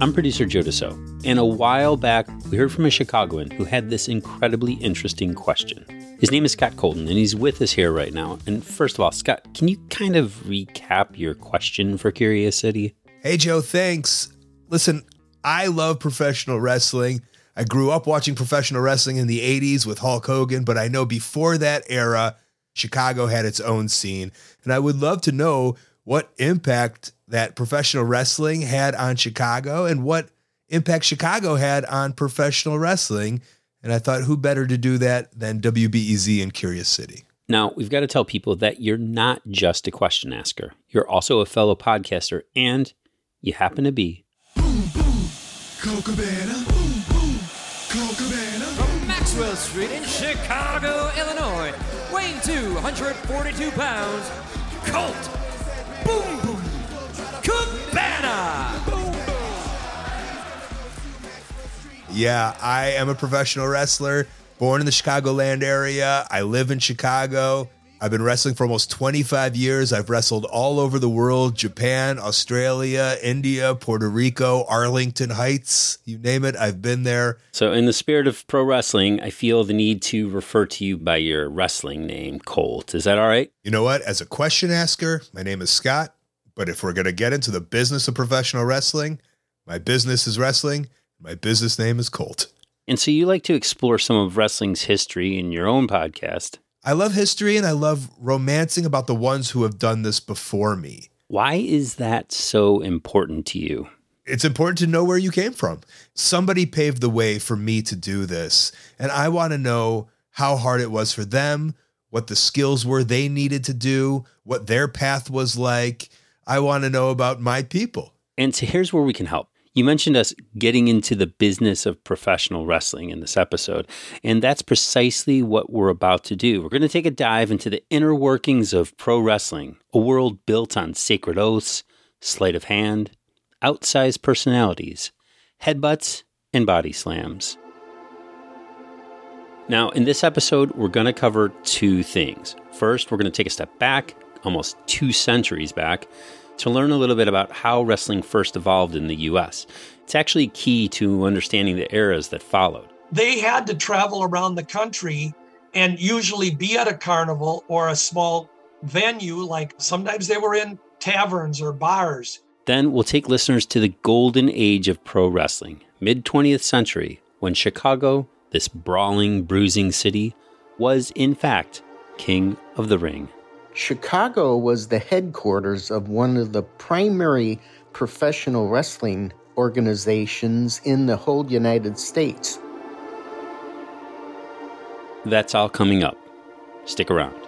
I'm producer Joe DeCeault, and a while back we heard from a Chicagoan who had this incredibly interesting question. His name is Scott Colton, and he's with us here right now. And first of all, Scott, can you kind of recap your question for Curious City? Hey, Joe, thanks. Listen, I love professional wrestling. I grew up watching professional wrestling in the 80s with Hulk Hogan, but I know before that era, Chicago had its own scene. And I would love to know what impact that professional wrestling had on Chicago and what impact Chicago had on professional wrestling. And I thought, who better to do that than WBEZ in Curious City? Now, we've got to tell people that you're not just a question asker, you're also a fellow podcaster, and you happen to be. Boom, boom, Cocabana, boom, boom, Cocabana. From Maxwell Street in Chicago, Illinois, weighing 242 pounds, Colt. Boom, boom. Cabana. Yeah, I am a professional wrestler, born in the Chicagoland area. I live in Chicago. I've been wrestling for almost 25 years. I've wrestled all over the world Japan, Australia, India, Puerto Rico, Arlington Heights, you name it, I've been there. So, in the spirit of pro wrestling, I feel the need to refer to you by your wrestling name, Colt. Is that all right? You know what? As a question asker, my name is Scott. But if we're going to get into the business of professional wrestling, my business is wrestling. My business name is Colt. And so you like to explore some of wrestling's history in your own podcast. I love history and I love romancing about the ones who have done this before me. Why is that so important to you? It's important to know where you came from. Somebody paved the way for me to do this. And I want to know how hard it was for them, what the skills were they needed to do, what their path was like. I want to know about my people. And so here's where we can help. You mentioned us getting into the business of professional wrestling in this episode, and that's precisely what we're about to do. We're going to take a dive into the inner workings of pro wrestling, a world built on sacred oaths, sleight of hand, outsized personalities, headbutts, and body slams. Now, in this episode, we're going to cover two things. First, we're going to take a step back, almost two centuries back, to learn a little bit about how wrestling first evolved in the US. It's actually key to understanding the eras that followed. They had to travel around the country and usually be at a carnival or a small venue, like sometimes they were in taverns or bars. Then we'll take listeners to the golden age of pro wrestling, mid 20th century, when Chicago, this brawling, bruising city, was in fact king of the ring. Chicago was the headquarters of one of the primary professional wrestling organizations in the whole United States. That's all coming up. Stick around.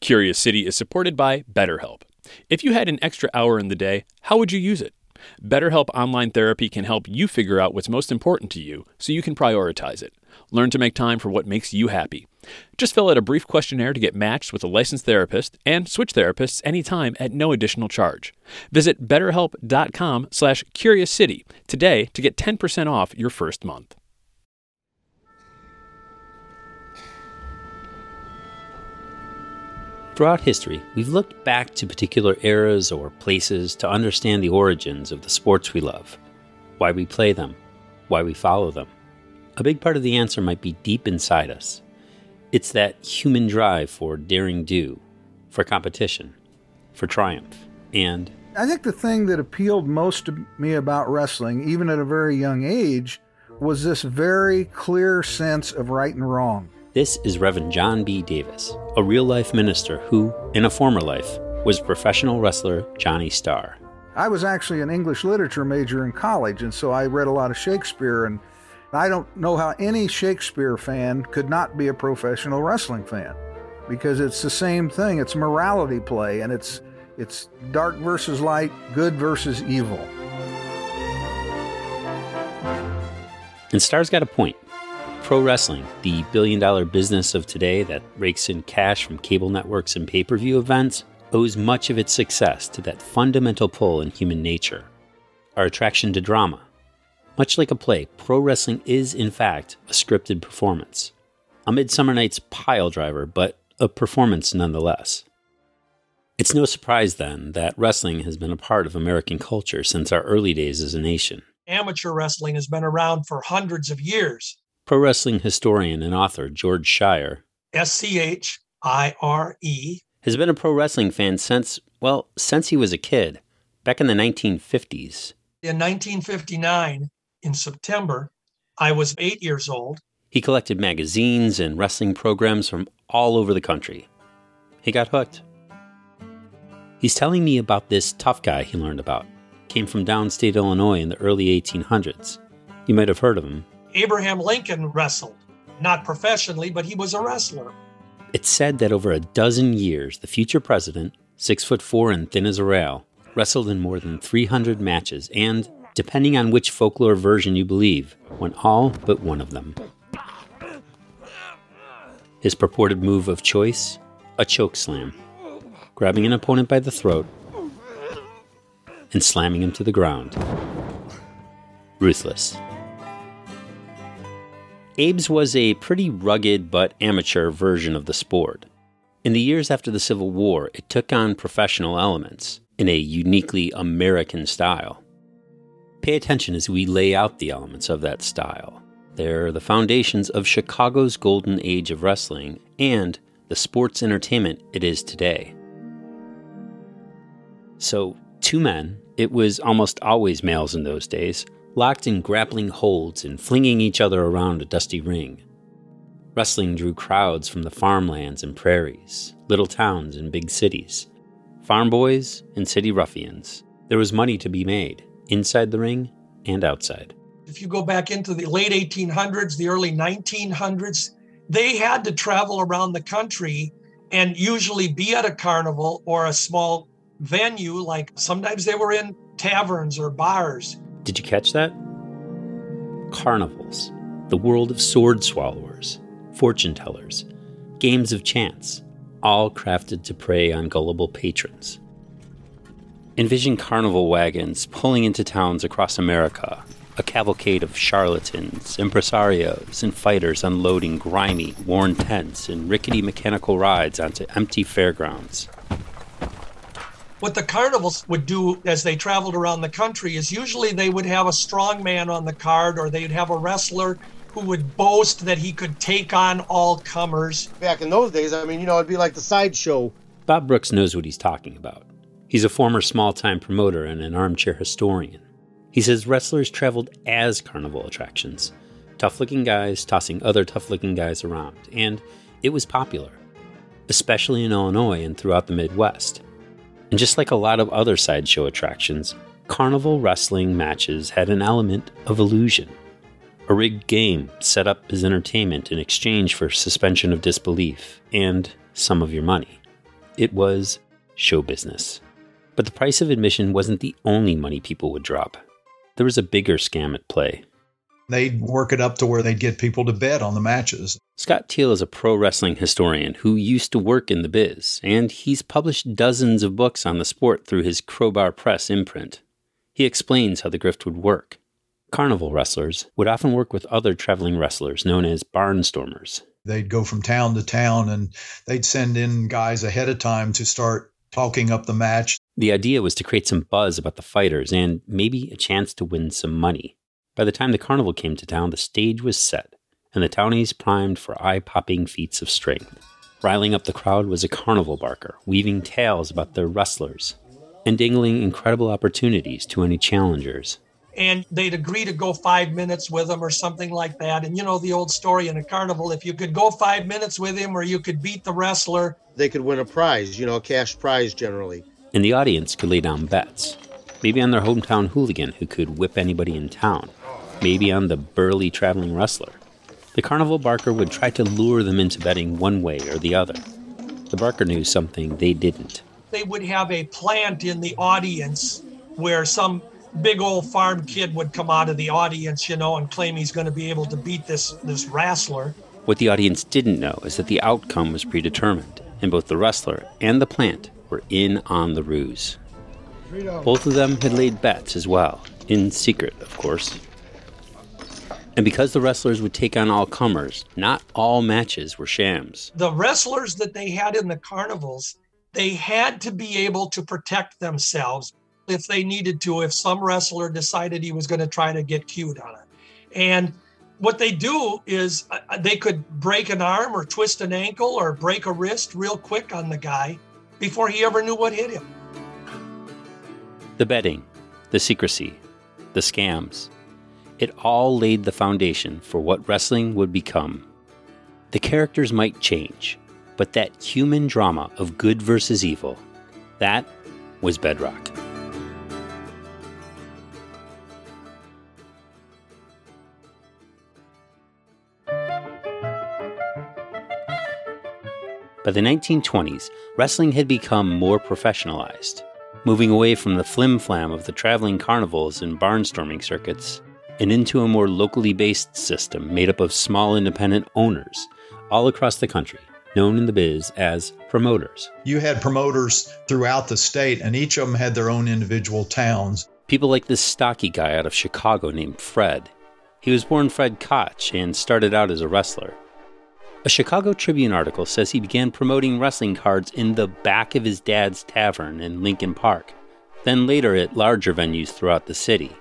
Curious City is supported by BetterHelp. If you had an extra hour in the day, how would you use it? BetterHelp Online Therapy can help you figure out what's most important to you so you can prioritize it. Learn to make time for what makes you happy. Just fill out a brief questionnaire to get matched with a licensed therapist and switch therapists anytime at no additional charge. Visit betterhelp.com slash curiouscity today to get 10% off your first month. Throughout history, we've looked back to particular eras or places to understand the origins of the sports we love, why we play them, why we follow them. A big part of the answer might be deep inside us. It's that human drive for daring do, for competition, for triumph, and I think the thing that appealed most to me about wrestling, even at a very young age, was this very clear sense of right and wrong. This is Reverend John B. Davis, a real life minister who, in a former life, was professional wrestler Johnny Starr. I was actually an English literature major in college, and so I read a lot of Shakespeare. And I don't know how any Shakespeare fan could not be a professional wrestling fan because it's the same thing. It's morality play, and it's it's dark versus light, good versus evil. And Starr's got a point. Pro wrestling, the billion dollar business of today that rakes in cash from cable networks and pay per view events, owes much of its success to that fundamental pull in human nature our attraction to drama. Much like a play, pro wrestling is, in fact, a scripted performance. A Midsummer Night's pile driver, but a performance nonetheless. It's no surprise, then, that wrestling has been a part of American culture since our early days as a nation. Amateur wrestling has been around for hundreds of years. Pro wrestling historian and author George Schire, S C H I R E, has been a pro wrestling fan since, well, since he was a kid, back in the 1950s. In 1959, in September, I was eight years old. He collected magazines and wrestling programs from all over the country. He got hooked. He's telling me about this tough guy he learned about. Came from downstate Illinois in the early 1800s. You might have heard of him. Abraham Lincoln wrestled, not professionally, but he was a wrestler. It's said that over a dozen years, the future president, six foot four and thin as a rail, wrestled in more than 300 matches and, depending on which folklore version you believe, won all but one of them. His purported move of choice? A choke slam, grabbing an opponent by the throat and slamming him to the ground. Ruthless. Abe's was a pretty rugged but amateur version of the sport. In the years after the Civil War, it took on professional elements in a uniquely American style. Pay attention as we lay out the elements of that style. They're the foundations of Chicago's golden age of wrestling and the sports entertainment it is today. So, two men, it was almost always males in those days, locked in grappling holds and flinging each other around a dusty ring. Wrestling drew crowds from the farmlands and prairies, little towns and big cities, farm boys and city ruffians. There was money to be made, inside the ring and outside. If you go back into the late 1800s, the early 1900s, they had to travel around the country and usually be at a carnival or a small venue. Like sometimes they were in taverns or bars did you catch that? Carnivals, the world of sword swallowers, fortune tellers, games of chance, all crafted to prey on gullible patrons. Envision carnival wagons pulling into towns across America, a cavalcade of charlatans, impresarios, and fighters unloading grimy, worn tents and rickety mechanical rides onto empty fairgrounds. What the carnivals would do as they traveled around the country is usually they would have a strong man on the card or they'd have a wrestler who would boast that he could take on all comers. Back in those days, I mean, you know, it'd be like the sideshow. Bob Brooks knows what he's talking about. He's a former small time promoter and an armchair historian. He says wrestlers traveled as carnival attractions, tough looking guys tossing other tough looking guys around, and it was popular, especially in Illinois and throughout the Midwest. And just like a lot of other sideshow attractions, carnival wrestling matches had an element of illusion. A rigged game set up as entertainment in exchange for suspension of disbelief and some of your money. It was show business. But the price of admission wasn't the only money people would drop. There was a bigger scam at play they'd work it up to where they'd get people to bet on the matches. Scott Teal is a pro wrestling historian who used to work in the biz, and he's published dozens of books on the sport through his Crowbar Press imprint. He explains how the grift would work. Carnival wrestlers would often work with other traveling wrestlers known as barnstormers. They'd go from town to town and they'd send in guys ahead of time to start talking up the match. The idea was to create some buzz about the fighters and maybe a chance to win some money. By the time the carnival came to town, the stage was set, and the townies primed for eye popping feats of strength. Riling up the crowd was a carnival barker, weaving tales about their wrestlers, and dangling incredible opportunities to any challengers. And they'd agree to go five minutes with him or something like that. And you know the old story in a carnival if you could go five minutes with him or you could beat the wrestler, they could win a prize, you know, a cash prize generally. And the audience could lay down bets. maybe on their hometown hooligan who could whip anybody in town, maybe on the burly traveling wrestler. The carnival barker would try to lure them into betting one way or the other. The barker knew something they didn't. They would have a plant in the audience where some big old farm kid would come out of the audience, you know, and claim he's going to be able to beat this this wrestler. What the audience didn't know is that the outcome was predetermined, and both the wrestler and the plant were in on the ruse. Both of them had laid bets as well, in secret, of course. And because the wrestlers would take on all comers, not all matches were shams. The wrestlers that they had in the carnivals, they had to be able to protect themselves if they needed to, if some wrestler decided he was going to try to get cued on it. And what they do is uh, they could break an arm or twist an ankle or break a wrist real quick on the guy before he ever knew what hit him. The betting, the secrecy, the scams, it all laid the foundation for what wrestling would become. The characters might change, but that human drama of good versus evil, that was bedrock. By the 1920s, wrestling had become more professionalized, moving away from the flim flam of the traveling carnivals and barnstorming circuits and into a more locally based system made up of small independent owners all across the country, known in the biz as promoters. You had promoters throughout the state, and each of them had their own individual towns. People like this stocky guy out of Chicago named Fred. He was born Fred Koch and started out as a wrestler. A Chicago Tribune article says he began promoting wrestling cards in the back of his dad's tavern in Lincoln Park, then later at larger venues throughout the city.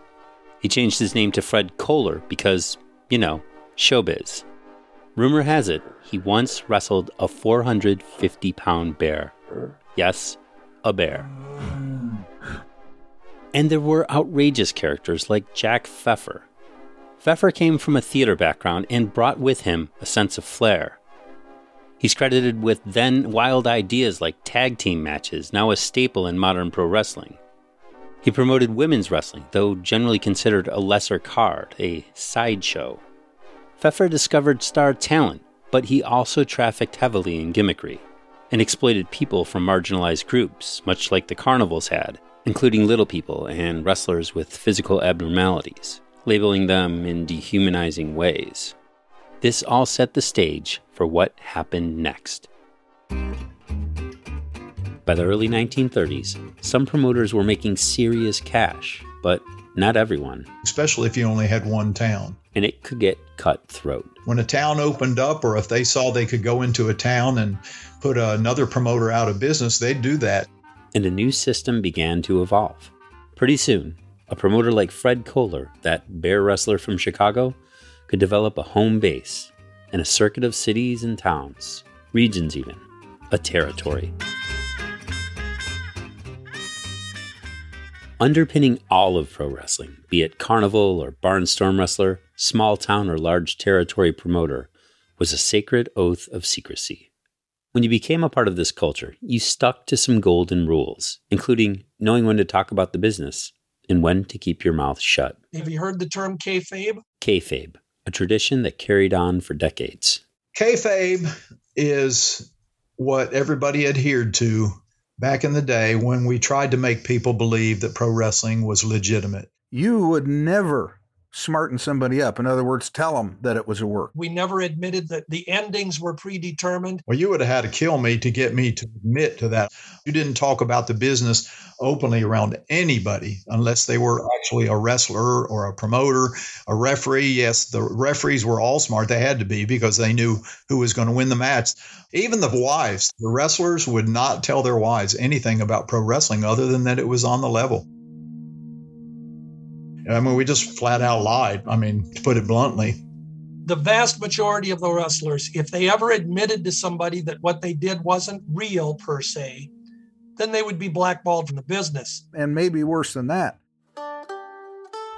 He changed his name to Fred Kohler because, you know, showbiz. Rumor has it he once wrestled a 450 pound bear. Yes, a bear. And there were outrageous characters like Jack Pfeffer, Pfeffer came from a theater background and brought with him a sense of flair. He's credited with then wild ideas like tag team matches, now a staple in modern pro wrestling. He promoted women's wrestling, though generally considered a lesser card, a sideshow. Pfeffer discovered star talent, but he also trafficked heavily in gimmickry and exploited people from marginalized groups, much like the carnivals had, including little people and wrestlers with physical abnormalities labeling them in dehumanizing ways. This all set the stage for what happened next. By the early 1930s, some promoters were making serious cash, but not everyone. Especially if you only had one town. And it could get cutthroat. When a town opened up, or if they saw they could go into a town and put another promoter out of business, they'd do that. And a new system began to evolve. Pretty soon, a promoter like Fred Kohler, that bear wrestler from Chicago, could develop a home base and a circuit of cities and towns, regions even, a territory. Underpinning all of pro wrestling, be it carnival or barnstorm wrestler, small town or large territory promoter, was a sacred oath of secrecy. When you became a part of this culture, you stuck to some golden rules, including knowing when to talk about the business and when to keep your mouth shut. Have you heard the term kayfabe? Kayfabe, a tradition that carried on for decades. Kayfabe is what everybody adhered to back in the day when we tried to make people believe that pro wrestling was legitimate. You would never smarten somebody up. In other words, tell them that it was a work. We never admitted that the endings were predetermined. Well, you would have had to kill me to get me to admit to that. You didn't talk about the business openly around anybody unless they were actually a wrestler or a promoter, a referee. Yes, the referees were all smart. They had to be because they knew who was going to win the match. Even the wives, the wrestlers would not tell their wives anything about pro wrestling other than that it was on the level. I mean, we just flat out lied. I mean, to put it bluntly. The vast majority of the wrestlers, if they ever admitted to somebody that what they did wasn't real per se, then they would be blackballed from the business. And maybe worse than that.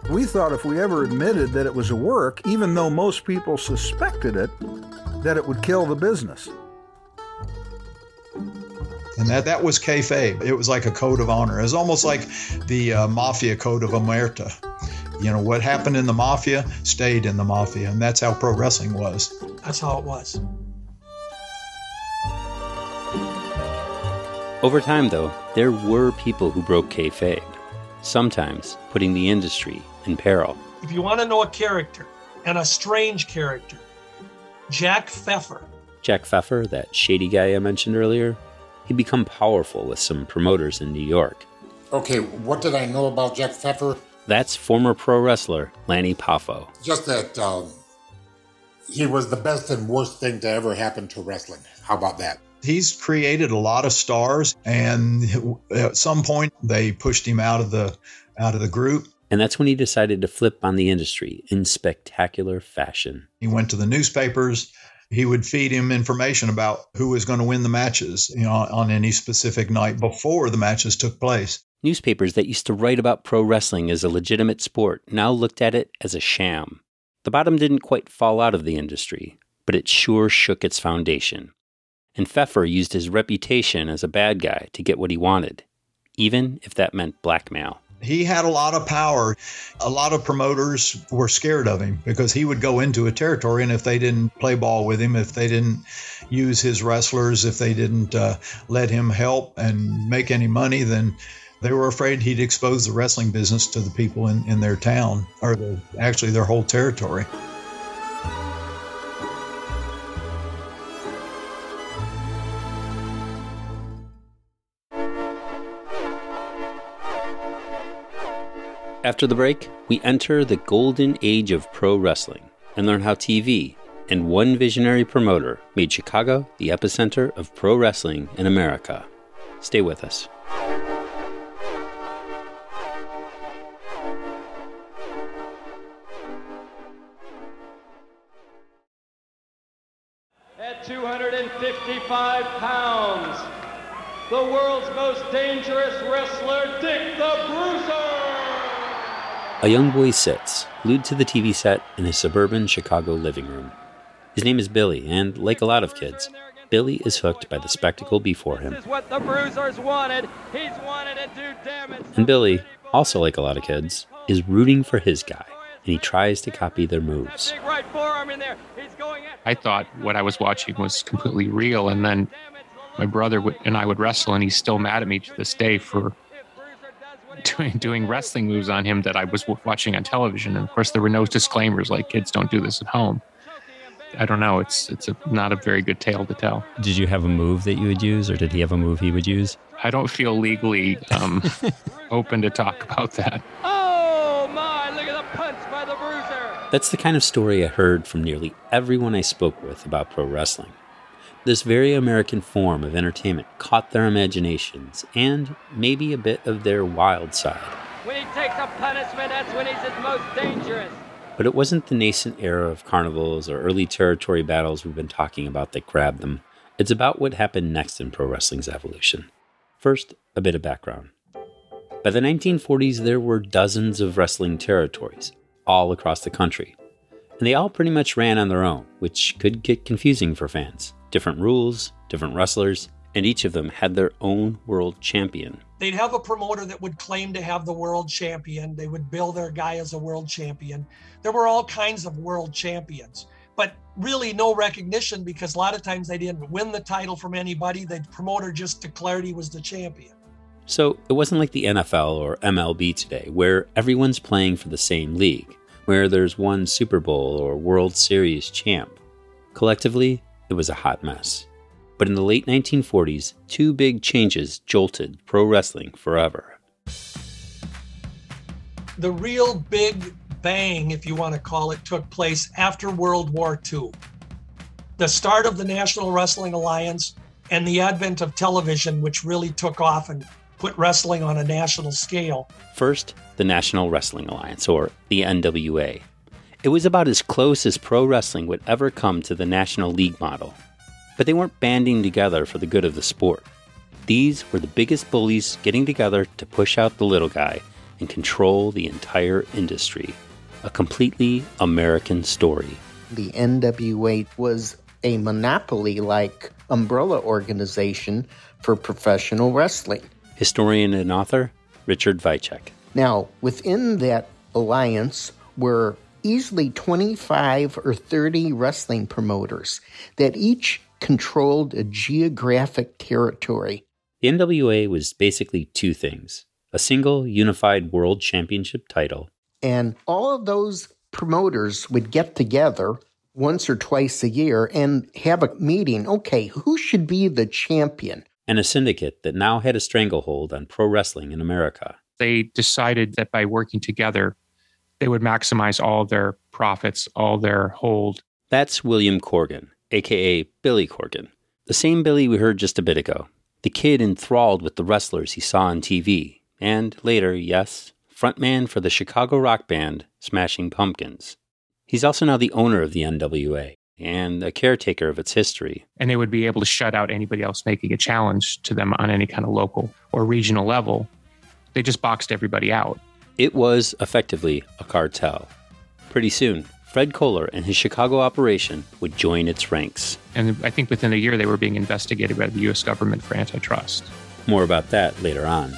We thought if we ever admitted that it was a work, even though most people suspected it, that it would kill the business. And that, that was kayfabe. It was like a code of honor. It was almost like the uh, mafia code of omerta. You know, what happened in the mafia stayed in the mafia. And that's how pro wrestling was. That's how it was. Over time, though, there were people who broke kayfabe, sometimes putting the industry in peril. If you want to know a character, and a strange character, Jack Pfeffer. Jack Pfeffer, that shady guy I mentioned earlier, he'd become powerful with some promoters in New York. Okay, what did I know about Jack Pfeffer? That's former pro wrestler Lanny Poffo. Just that um, he was the best and worst thing to ever happen to wrestling. How about that? He's created a lot of stars, and at some point they pushed him out of the out of the group. And that's when he decided to flip on the industry in spectacular fashion. He went to the newspapers. He would feed him information about who was going to win the matches, you know, on any specific night before the matches took place. Newspapers that used to write about pro wrestling as a legitimate sport now looked at it as a sham. The bottom didn't quite fall out of the industry, but it sure shook its foundation and Pfeffer used his reputation as a bad guy to get what he wanted, even if that meant blackmail. He had a lot of power. A lot of promoters were scared of him because he would go into a territory, and if they didn't play ball with him, if they didn't use his wrestlers, if they didn't uh, let him help and make any money, then they were afraid he'd expose the wrestling business to the people in, in their town or the, actually their whole territory. After the break, we enter the golden age of pro wrestling and learn how TV and one visionary promoter made Chicago the epicenter of pro wrestling in America. Stay with us. At 255 pounds, the world's most dangerous wrestler, Dick the Bruiser. A young boy sits, glued to the TV set in his suburban Chicago living room. His name is Billy, and like a lot of kids, Billy is hooked by the spectacle before him. Wanted. Wanted and Billy, also like a lot of kids, is rooting for his guy, and he tries to copy their moves. I thought what I was watching was completely real, and then my brother would, and I would wrestle, and he's still mad at me to this day for doing doing wrestling moves on him that I was watching on television, and of course there were no disclaimers like kids don't do this at home. I don't know. It's it's a, not a very good tale to tell. Did you have a move that you would use, or did he have a move he would use? I don't feel legally um, open to talk about that. Oh my! Look at the punch by the bruiser. That's the kind of story I heard from nearly everyone I spoke with about pro wrestling. This very American form of entertainment caught their imaginations and maybe a bit of their wild side. When he takes a punishment, that's when he's his most dangerous. But it wasn't the nascent era of carnivals or early territory battles we've been talking about that grabbed them. It's about what happened next in pro wrestling's evolution. First, a bit of background. By the 1940s, there were dozens of wrestling territories all across the country, and they all pretty much ran on their own, which could get confusing for fans different rules, different wrestlers, and each of them had their own world champion. They'd have a promoter that would claim to have the world champion. They would bill their guy as a world champion. There were all kinds of world champions, but really no recognition because a lot of times they didn't win the title from anybody. The promoter just declared he was the champion. So it wasn't like the NFL or MLB today, where everyone's playing for the same league, where there's one Super Bowl or World Series champ. Collectively, it was a hot mess. But in the late 1940s, two big changes jolted pro wrestling forever. The real big bang, if you want to call it, took place after World War II. The start of the National Wrestling Alliance and the advent of television, which really took off and put wrestling on a national scale. First, the National Wrestling Alliance, or the NWA. It was about as close as pro wrestling would ever come to the National League model. But they weren't banding together for the good of the sport. These were the biggest bullies getting together to push out the little guy and control the entire industry. A completely American story. The NWA was a monopoly like umbrella organization for professional wrestling. Historian and author Richard Vicek. Now, within that alliance were easily 25 or 30 wrestling promoters that each controlled a geographic territory. The NWA was basically two things a single unified world championship title. And all of those promoters would get together once or twice a year and have a meeting. Okay, who should be the champion? And a syndicate that now had a stranglehold on pro wrestling in America. They decided that by working together, they would maximize all their profits, all their hold. That's William Corgan, aka Billy Corgan, the same Billy we heard just a bit ago. The kid enthralled with the wrestlers he saw on TV, and later, yes, frontman for the Chicago rock band Smashing Pumpkins. He's also now the owner of the NWA and a caretaker of its history. And they would be able to shut out anybody else making a challenge to them on any kind of local or regional level. They just boxed everybody out. It was effectively a cartel. Pretty soon, Fred Kohler and his Chicago operation would join its ranks. And I think within a year, they were being investigated by the U.S. government for antitrust. More about that later on.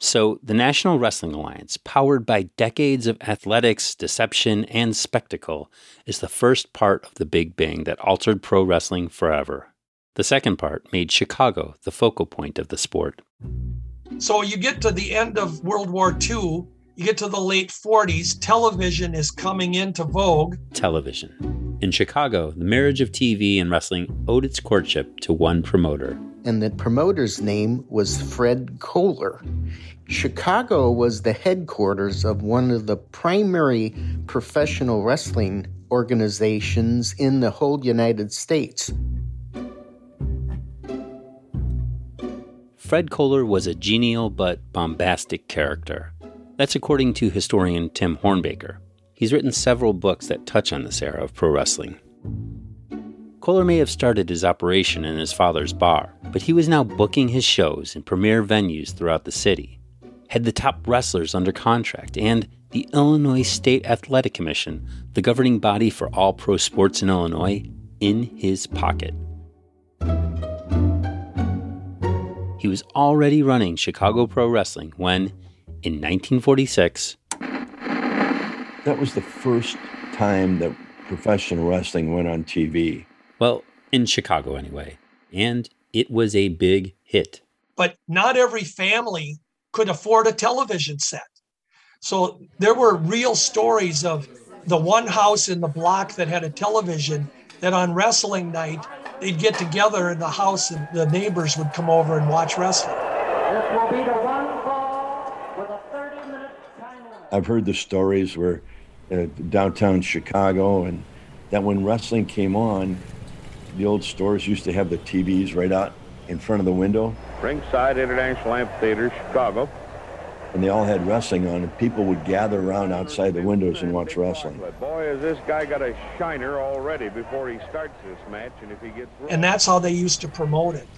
So, the National Wrestling Alliance, powered by decades of athletics, deception, and spectacle, is the first part of the Big Bang that altered pro wrestling forever. The second part made Chicago the focal point of the sport. So, you get to the end of World War II, you get to the late 40s, television is coming into vogue. Television. In Chicago, the marriage of TV and wrestling owed its courtship to one promoter. And the promoter's name was Fred Kohler. Chicago was the headquarters of one of the primary professional wrestling organizations in the whole United States. Fred Kohler was a genial but bombastic character. That's according to historian Tim Hornbaker. He's written several books that touch on this era of pro wrestling. Kohler may have started his operation in his father's bar, but he was now booking his shows in premier venues throughout the city, had the top wrestlers under contract, and the Illinois State Athletic Commission, the governing body for all pro sports in Illinois, in his pocket. He was already running Chicago Pro Wrestling when, in 1946, that was the first time that professional wrestling went on TV. Well, in Chicago anyway. And it was a big hit. But not every family could afford a television set. So there were real stories of the one house in the block that had a television that on wrestling night they'd get together in the house and the neighbors would come over and watch wrestling. This will be the one fall with a 30 minute time limit. I've heard the stories where uh, downtown Chicago and that when wrestling came on, the old stores used to have the TVs right out in front of the window. Ringside International Amphitheater, Chicago. And they all had wrestling on, and people would gather around outside the windows and watch wrestling. But boy, has this guy got a shiner already before he starts this match, and if he gets And that's how they used to promote it.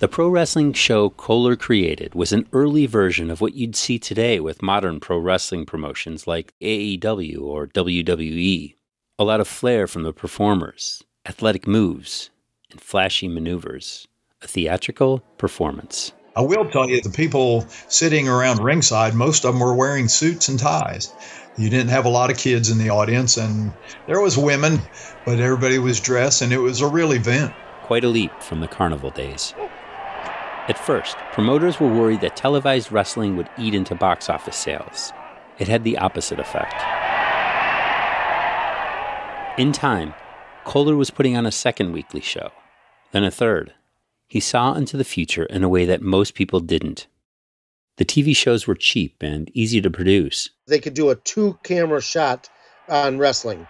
The pro wrestling show Kohler created was an early version of what you'd see today with modern pro wrestling promotions like AEW or WWE. A lot of flair from the performers, athletic moves, and flashy maneuvers. A theatrical performance. I will tell you, the people sitting around ringside, most of them were wearing suits and ties. You didn't have a lot of kids in the audience, and there was women, but everybody was dressed, and it was a real event. Quite a leap from the carnival days. At first, promoters were worried that televised wrestling would eat into box office sales. It had the opposite effect. In time, Kohler was putting on a second weekly show, then a third. He saw into the future in a way that most people didn't. The TV shows were cheap and easy to produce. They could do a two camera shot on wrestling.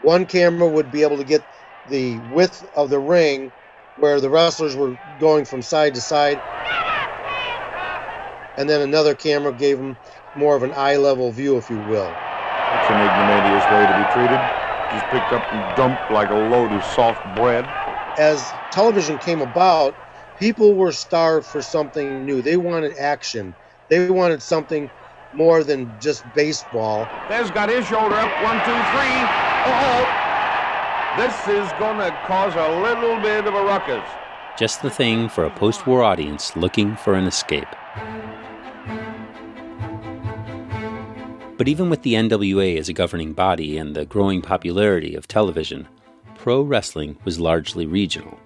One camera would be able to get the width of the ring where the wrestlers were going from side to side. And then another camera gave them more of an eye level view, if you will. That's an ignominious way to be treated. Just picked up and dumped like a load of soft bread. As television came about, people were starved for something new. They wanted action. They wanted something more than just baseball. There's got his shoulder up. One, two, three. Oh, this is going to cause a little bit of a ruckus. Just the thing for a post war audience looking for an escape. But even with the NWA as a governing body and the growing popularity of television, pro wrestling was largely regional.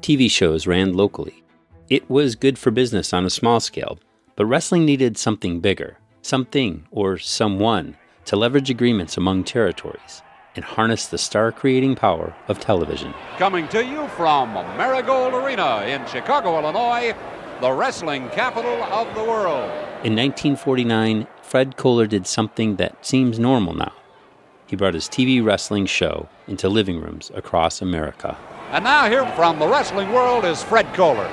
TV shows ran locally. It was good for business on a small scale, but wrestling needed something bigger, something or someone to leverage agreements among territories and harness the star creating power of television. Coming to you from Marigold Arena in Chicago, Illinois, the wrestling capital of the world. In 1949, Fred Kohler did something that seems normal now. He brought his TV wrestling show into living rooms across America. And now, here from the wrestling world is Fred Kohler.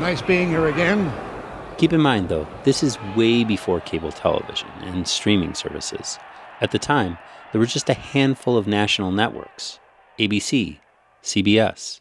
Nice being here again. Keep in mind, though, this is way before cable television and streaming services. At the time, there were just a handful of national networks ABC, CBS,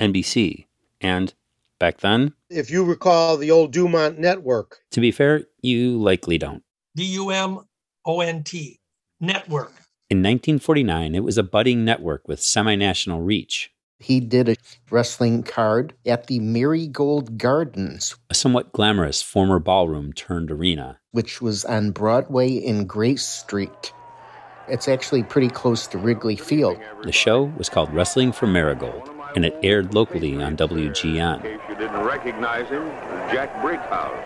NBC, and back then, If you recall the old Dumont network, to be fair, you likely don't. D U M O N T, network. In 1949, it was a budding network with semi national reach, He did a wrestling card at the Marigold Gardens, a somewhat glamorous former ballroom turned arena. which was on Broadway in Grace Street. It's actually pretty close to Wrigley Field. The show was called Wrestling for Marigold, and it aired locally on WGN. You didn't recognize him, Jack Brickhouse.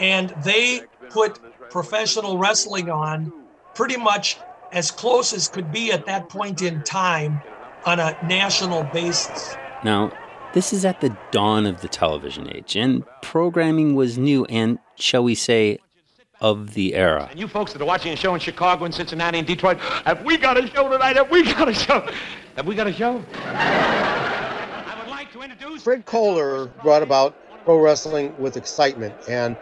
And they put professional wrestling on pretty much as close as could be at that point in time on a national basis. Now, this is at the dawn of the television age, and programming was new and, shall we say, of the era. And you folks that are watching a show in Chicago and Cincinnati and Detroit, have we got a show tonight? Have we got a show? Have we got a show? I would like to introduce. Fred Kohler brought about pro wrestling with excitement, and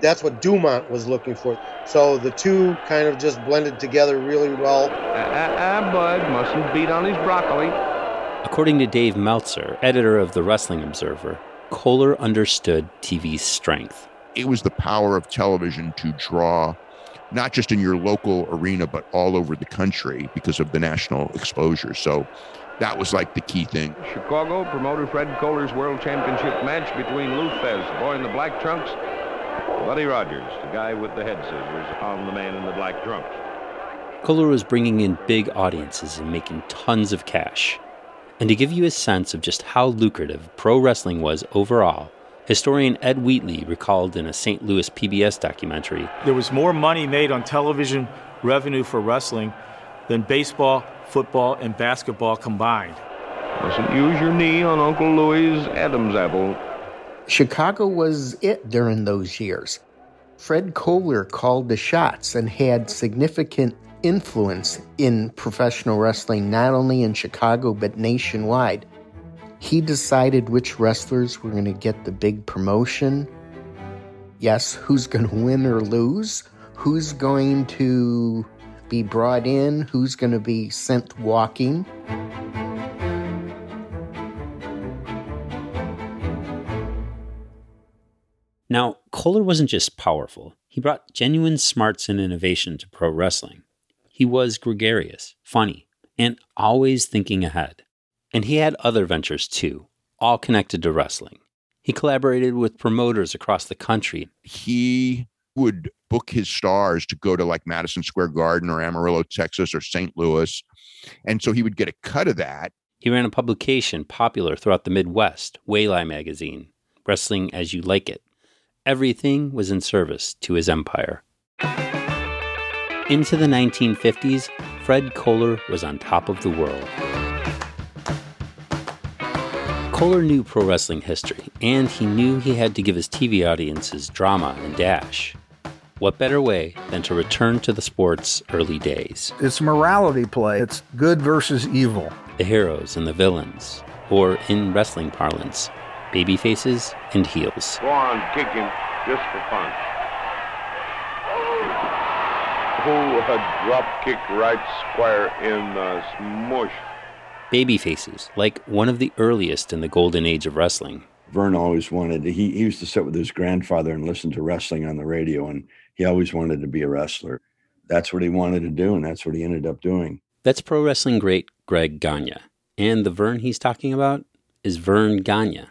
that's what Dumont was looking for. So the two kind of just blended together really well. Ah, ah, Bud mustn't beat on his broccoli. According to Dave Meltzer, editor of the Wrestling Observer, Kohler understood TV's strength. it was the power of television to draw not just in your local arena but all over the country because of the national exposure so that was like the key thing Chicago promoter Fred Kohler's World Championship match between Lou Thesz, the boy in the black trunks, Buddy Rogers, the guy with the head scissors, on the man in the black trunks. Kohler was bringing in big audiences and making tons of cash. And to give you a sense of just how lucrative pro wrestling was overall, historian Ed Wheatley recalled in a St. Louis PBS documentary There was more money made on television revenue for wrestling than baseball, football, and basketball combined. Mustn't use your knee on Uncle Louie's Adam's apple. Chicago was it during those years. Fred Kohler called the shots and had significant influence in professional wrestling, not only in Chicago, but nationwide. He decided which wrestlers were going to get the big promotion. Yes, who's going to win or lose, who's going to be brought in, who's going to be sent walking. Kohler wasn't just powerful, he brought genuine smarts and innovation to pro wrestling. He was gregarious, funny, and always thinking ahead. And he had other ventures too, all connected to wrestling. He collaborated with promoters across the country. he would book his stars to go to like Madison Square Garden or Amarillo, Texas or St. Louis. And so he would get a cut of that. He ran a publication popular throughout the Midwest, Waylie magazine, Wrestling as You Like It. Everything was in service to his empire. Into the 1950s, Fred Kohler was on top of the world. Kohler knew pro wrestling history, and he knew he had to give his TV audiences drama and dash. What better way than to return to the sport's early days? It's morality play. It's good versus evil. The heroes and the villains, or in wrestling parlance, baby faces and heels. Go on, kick him, just for fun. Oh, a drop kick right square in the smush. Baby faces, like one of the earliest in the golden age of wrestling. Verne always wanted to, he, he used to sit with his grandfather and listen to wrestling on the radio, and he always wanted to be a wrestler. That's what he wanted to do, and that's what he ended up doing. That's pro wrestling great Greg Gagne. And the Verne he's talking about is Verne Gagne,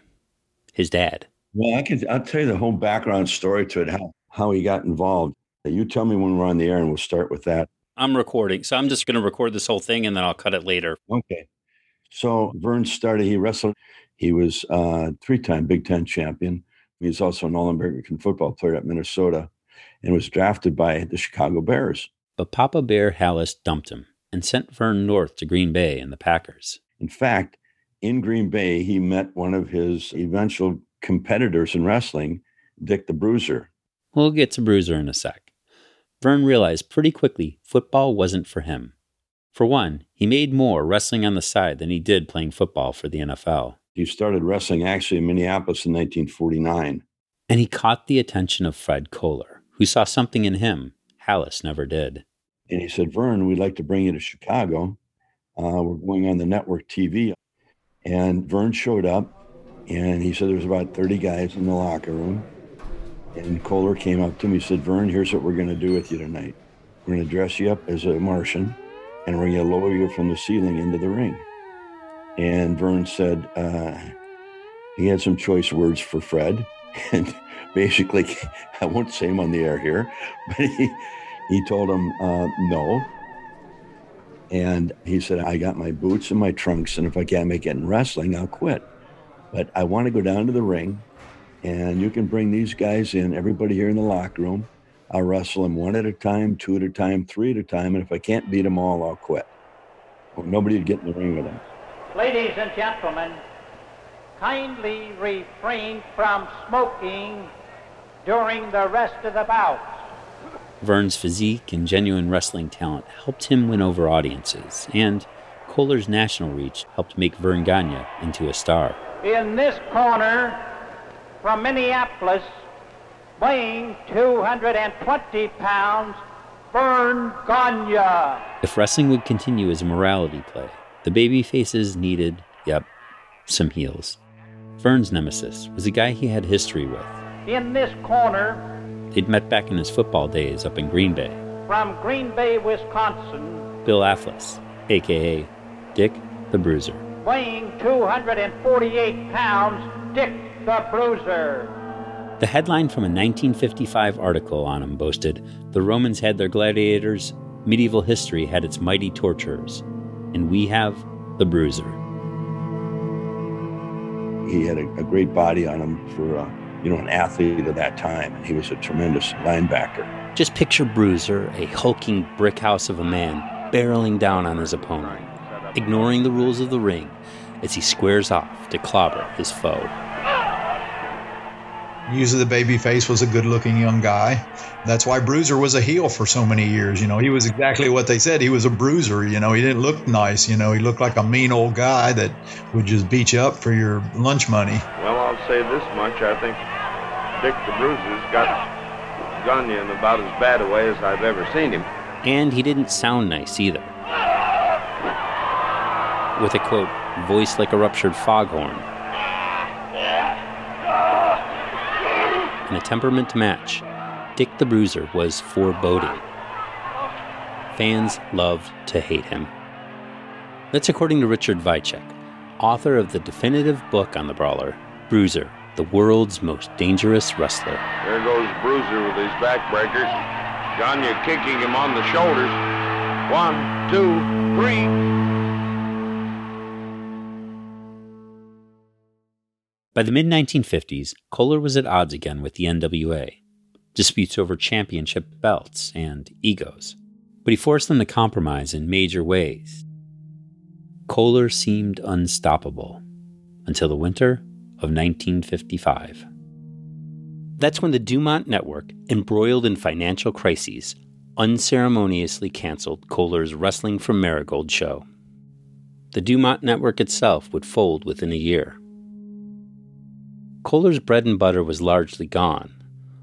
his dad. Well, I can I'll tell you the whole background story to it, how how he got involved. You tell me when we're on the air, and we'll start with that. I'm recording, so I'm just going to record this whole thing and then I'll cut it later. Okay. So Verne started. He wrestled. He was a three-time Big Ten champion. He was also an All-American football player at Minnesota, and was drafted by the Chicago Bears. But Papa Bear Halas dumped him and sent Verne north to Green Bay and the Packers. In fact, in Green Bay, he met one of his eventual competitors in wrestling, Dick the Bruiser. We'll get to Bruiser in a sec. Verne realized pretty quickly football wasn't for him. For one, he made more wrestling on the side than he did playing football for the NFL. He started wrestling actually in Minneapolis in 1949. And he caught the attention of Fred Kohler, who saw something in him Halas never did. And he said, Verne, we'd like to bring you to Chicago. Uh, we're going on the network TV. And Verne showed up and he said there was about 30 guys in the locker room. And Kohler came up to me and said, Verne, here's what we're going to do with you tonight. We're going to dress you up as a Martian and we're going to lower you from the ceiling into the ring. And Verne said uh, he had some choice words for Fred. And basically, I won't say him on the air here, but he, he told him uh, no. And he said, I got my boots and my trunks, and if I can't make it in wrestling, I'll quit. But I want to go down to the ring, and you can bring these guys in, everybody here in the locker room. I'll wrestle them one at a time, two at a time, three at a time, and if I can't beat them all, I'll quit. Well, nobody would get in the ring with them. Ladies and gentlemen, kindly refrain from smoking during the rest of the bout. Verne's physique and genuine wrestling talent helped him win over audiences, and Kohler's national reach helped make Verne Gagne into a star. In this corner, from Minneapolis, weighing 220 pounds, Verne Gagne. If wrestling would continue as a morality play, the baby faces needed, yep, some heels. Verne's nemesis was a guy he had history with. In this corner, They'd met back in his football days up in Green Bay. from Green Bay, Wisconsin, Bill Afflis, aka Dick the Bruiser. weighing 248 pounds, Dick the Bruiser. The headline from a 1955 article on him boasted The Romans had their gladiators, medieval history had its mighty torturers, and we have the Bruiser. He had a, a great body on him for, uh, you know, an athlete of that time, and he was a tremendous linebacker. Just picture Bruiser, a hulking brick house of a man, barreling down on his opponent, ignoring the rules of the ring as he squares off to clobber his foe. Usually the baby face was a good looking young guy. That's why Bruiser was a heel for so many years. You know, he was exactly what they said. He was a bruiser. You know, he didn't look nice. You know, he looked like a mean old guy that would just beat you up for your lunch money. Well, I'll say this much. I think Dick the Bruiser's got Gagne in about as bad a way as I've ever seen him. And he didn't sound nice either. With a quote, voice like a ruptured foghorn. In a temperament to match, Dick the Bruiser was foreboding. Fans loved to hate him. That's according to Richard Vicek, author of the definitive book on the brawler, Bruiser, the world's most dangerous wrestler. There goes Bruiser with his backbreakers. Gagne kicking him on the shoulders. One, two, three. By the mid 1950s, Kohler was at odds again with the NWA, disputes over championship belts and egos, but he forced them to compromise in major ways. Kohler seemed unstoppable until the winter of 1955. That's when the DuMont Network, embroiled in financial crises, unceremoniously canceled Kohler's Wrestling from Marigold show. The DuMont Network itself would fold within a year. Kohler's bread and butter was largely gone.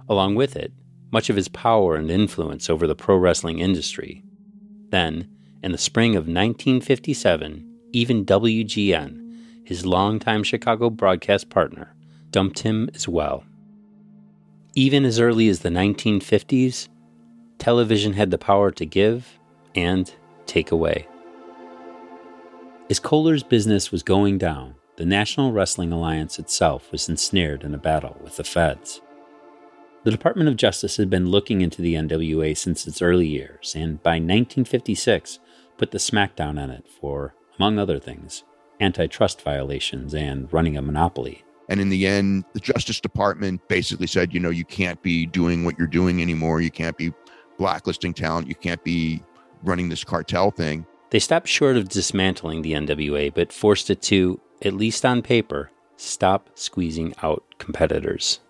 Along with it, much of his power and influence over the pro wrestling industry. Then, in the spring of 1957, even WGN, his longtime Chicago broadcast partner, dumped him as well. Even as early as the 1950s, television had the power to give and take away. As Kohler's business was going down, the National Wrestling Alliance itself was ensnared in a battle with the feds. The Department of Justice had been looking into the NWA since its early years, and by 1956 put the smackdown on it for, among other things, antitrust violations and running a monopoly. And in the end, the Justice Department basically said, you know, you can't be doing what you're doing anymore. You can't be blacklisting talent. You can't be running this cartel thing. They stopped short of dismantling the NWA, but forced it to, at least on paper, stop squeezing out competitors.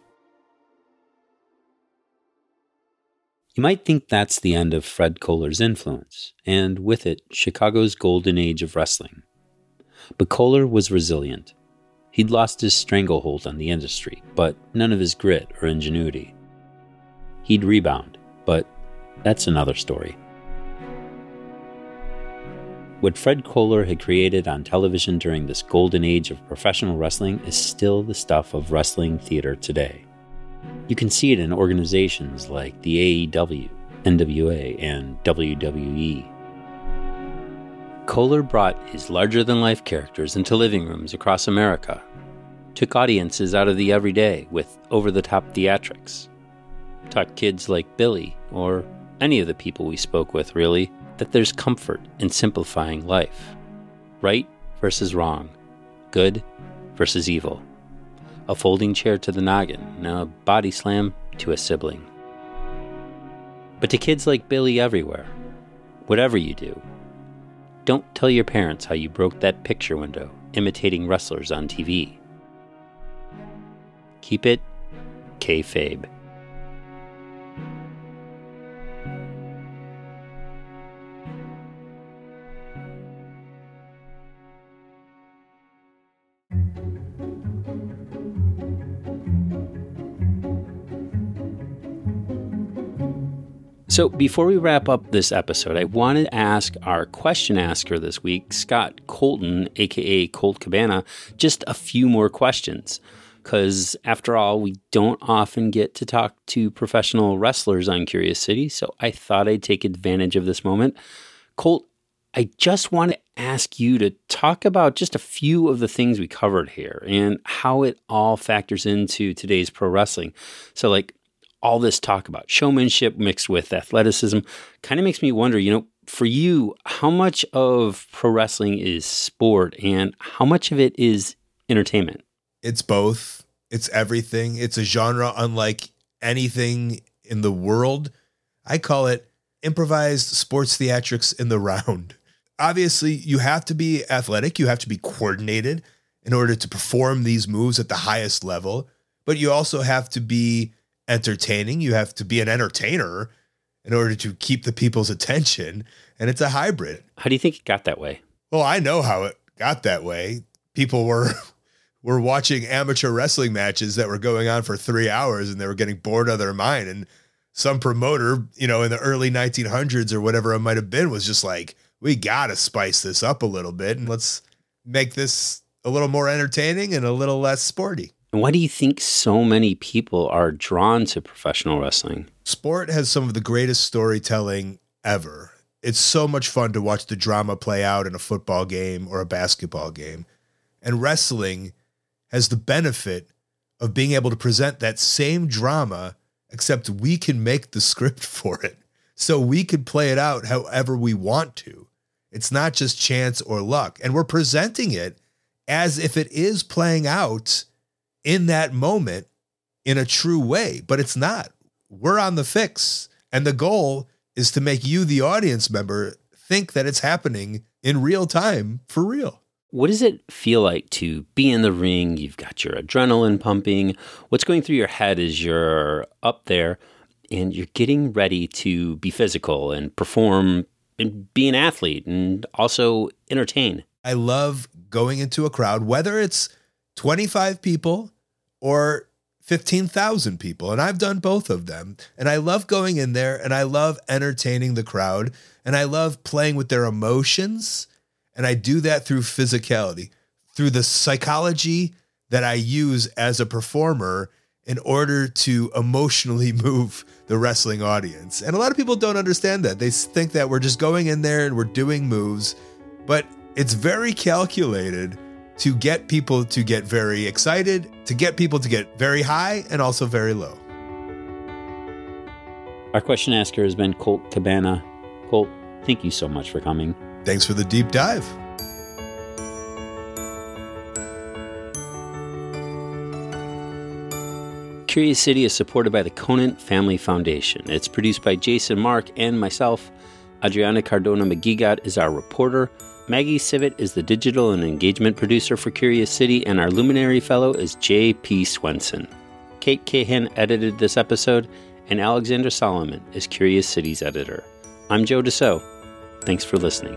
You might think that's the end of Fred Kohler's influence, and with it, Chicago's golden age of wrestling. But Kohler was resilient. He'd lost his stranglehold on the industry, but none of his grit or ingenuity. He'd rebound, but that's another story. What Fred Kohler had created on television during this golden age of professional wrestling is still the stuff of wrestling theater today. You can see it in organizations like the AEW, NWA, and WWE. Kohler brought his larger than life characters into living rooms across America, took audiences out of the everyday with over the top theatrics, taught kids like Billy, or any of the people we spoke with really, that there's comfort in simplifying life right versus wrong, good versus evil, a folding chair to the noggin, and a body slam to a sibling. But to kids like Billy everywhere, whatever you do, don't tell your parents how you broke that picture window imitating wrestlers on TV. Keep it kayfabe. So, before we wrap up this episode, I wanted to ask our question asker this week, Scott Colton, aka Colt Cabana, just a few more questions. Because, after all, we don't often get to talk to professional wrestlers on Curious City, so I thought I'd take advantage of this moment. Colt, I just want to ask you to talk about just a few of the things we covered here and how it all factors into today's pro wrestling. So, like, all this talk about showmanship mixed with athleticism kind of makes me wonder, you know, for you, how much of pro wrestling is sport and how much of it is entertainment? It's both. It's everything. It's a genre unlike anything in the world. I call it improvised sports theatrics in the round. Obviously, you have to be athletic, you have to be coordinated in order to perform these moves at the highest level, but you also have to be entertaining. You have to be an entertainer in order to keep the people's attention. And it's a hybrid. How do you think it got that way? Well, I know how it got that way. People were were watching amateur wrestling matches that were going on for three hours and they were getting bored out of their mind. And some promoter, you know, in the early 1900s or whatever it might have been, was just like, we got to spice this up a little bit and let's make this a little more entertaining and a little less sporty. And why do you think so many people are drawn to professional wrestling? Sport has some of the greatest storytelling ever. It's so much fun to watch the drama play out in a football game or a basketball game. And wrestling has the benefit of being able to present that same drama, except we can make the script for it. So we can play it out however we want to. It's not just chance or luck. And we're presenting it as if it is playing out in that moment in a true way, but it's not. We're on the fix. And the goal is to make you, the audience member, think that it's happening in real time for real. What does it feel like to be in the ring? You've got your adrenaline pumping. What's going through your head as you're up there and you're getting ready to be physical and perform and be an athlete and also entertain? I love going into a crowd, whether it's 25 people or 15,000 people. And I've done both of them. And I love going in there and I love entertaining the crowd and I love playing with their emotions. And I do that through physicality, through the psychology that I use as a performer in order to emotionally move the wrestling audience. And a lot of people don't understand that. They think that we're just going in there and we're doing moves, but it's very calculated to get people to get very excited, to get people to get very high and also very low. Our question asker has been Colt Cabana. Colt, thank you so much for coming. Thanks for the deep dive. Curious City is supported by the Conant Family Foundation. It's produced by Jason Marck and myself. Adriana Cardona-Maguigad is our reporter. Maggie Sivit is the digital and engagement producer for Curious City, and our luminary fellow is J.P. Swenson. Kate Cahan edited this episode, and Alexandra Salomon is Curious City's editor. I'm Joe DeCeault. Thanks for listening.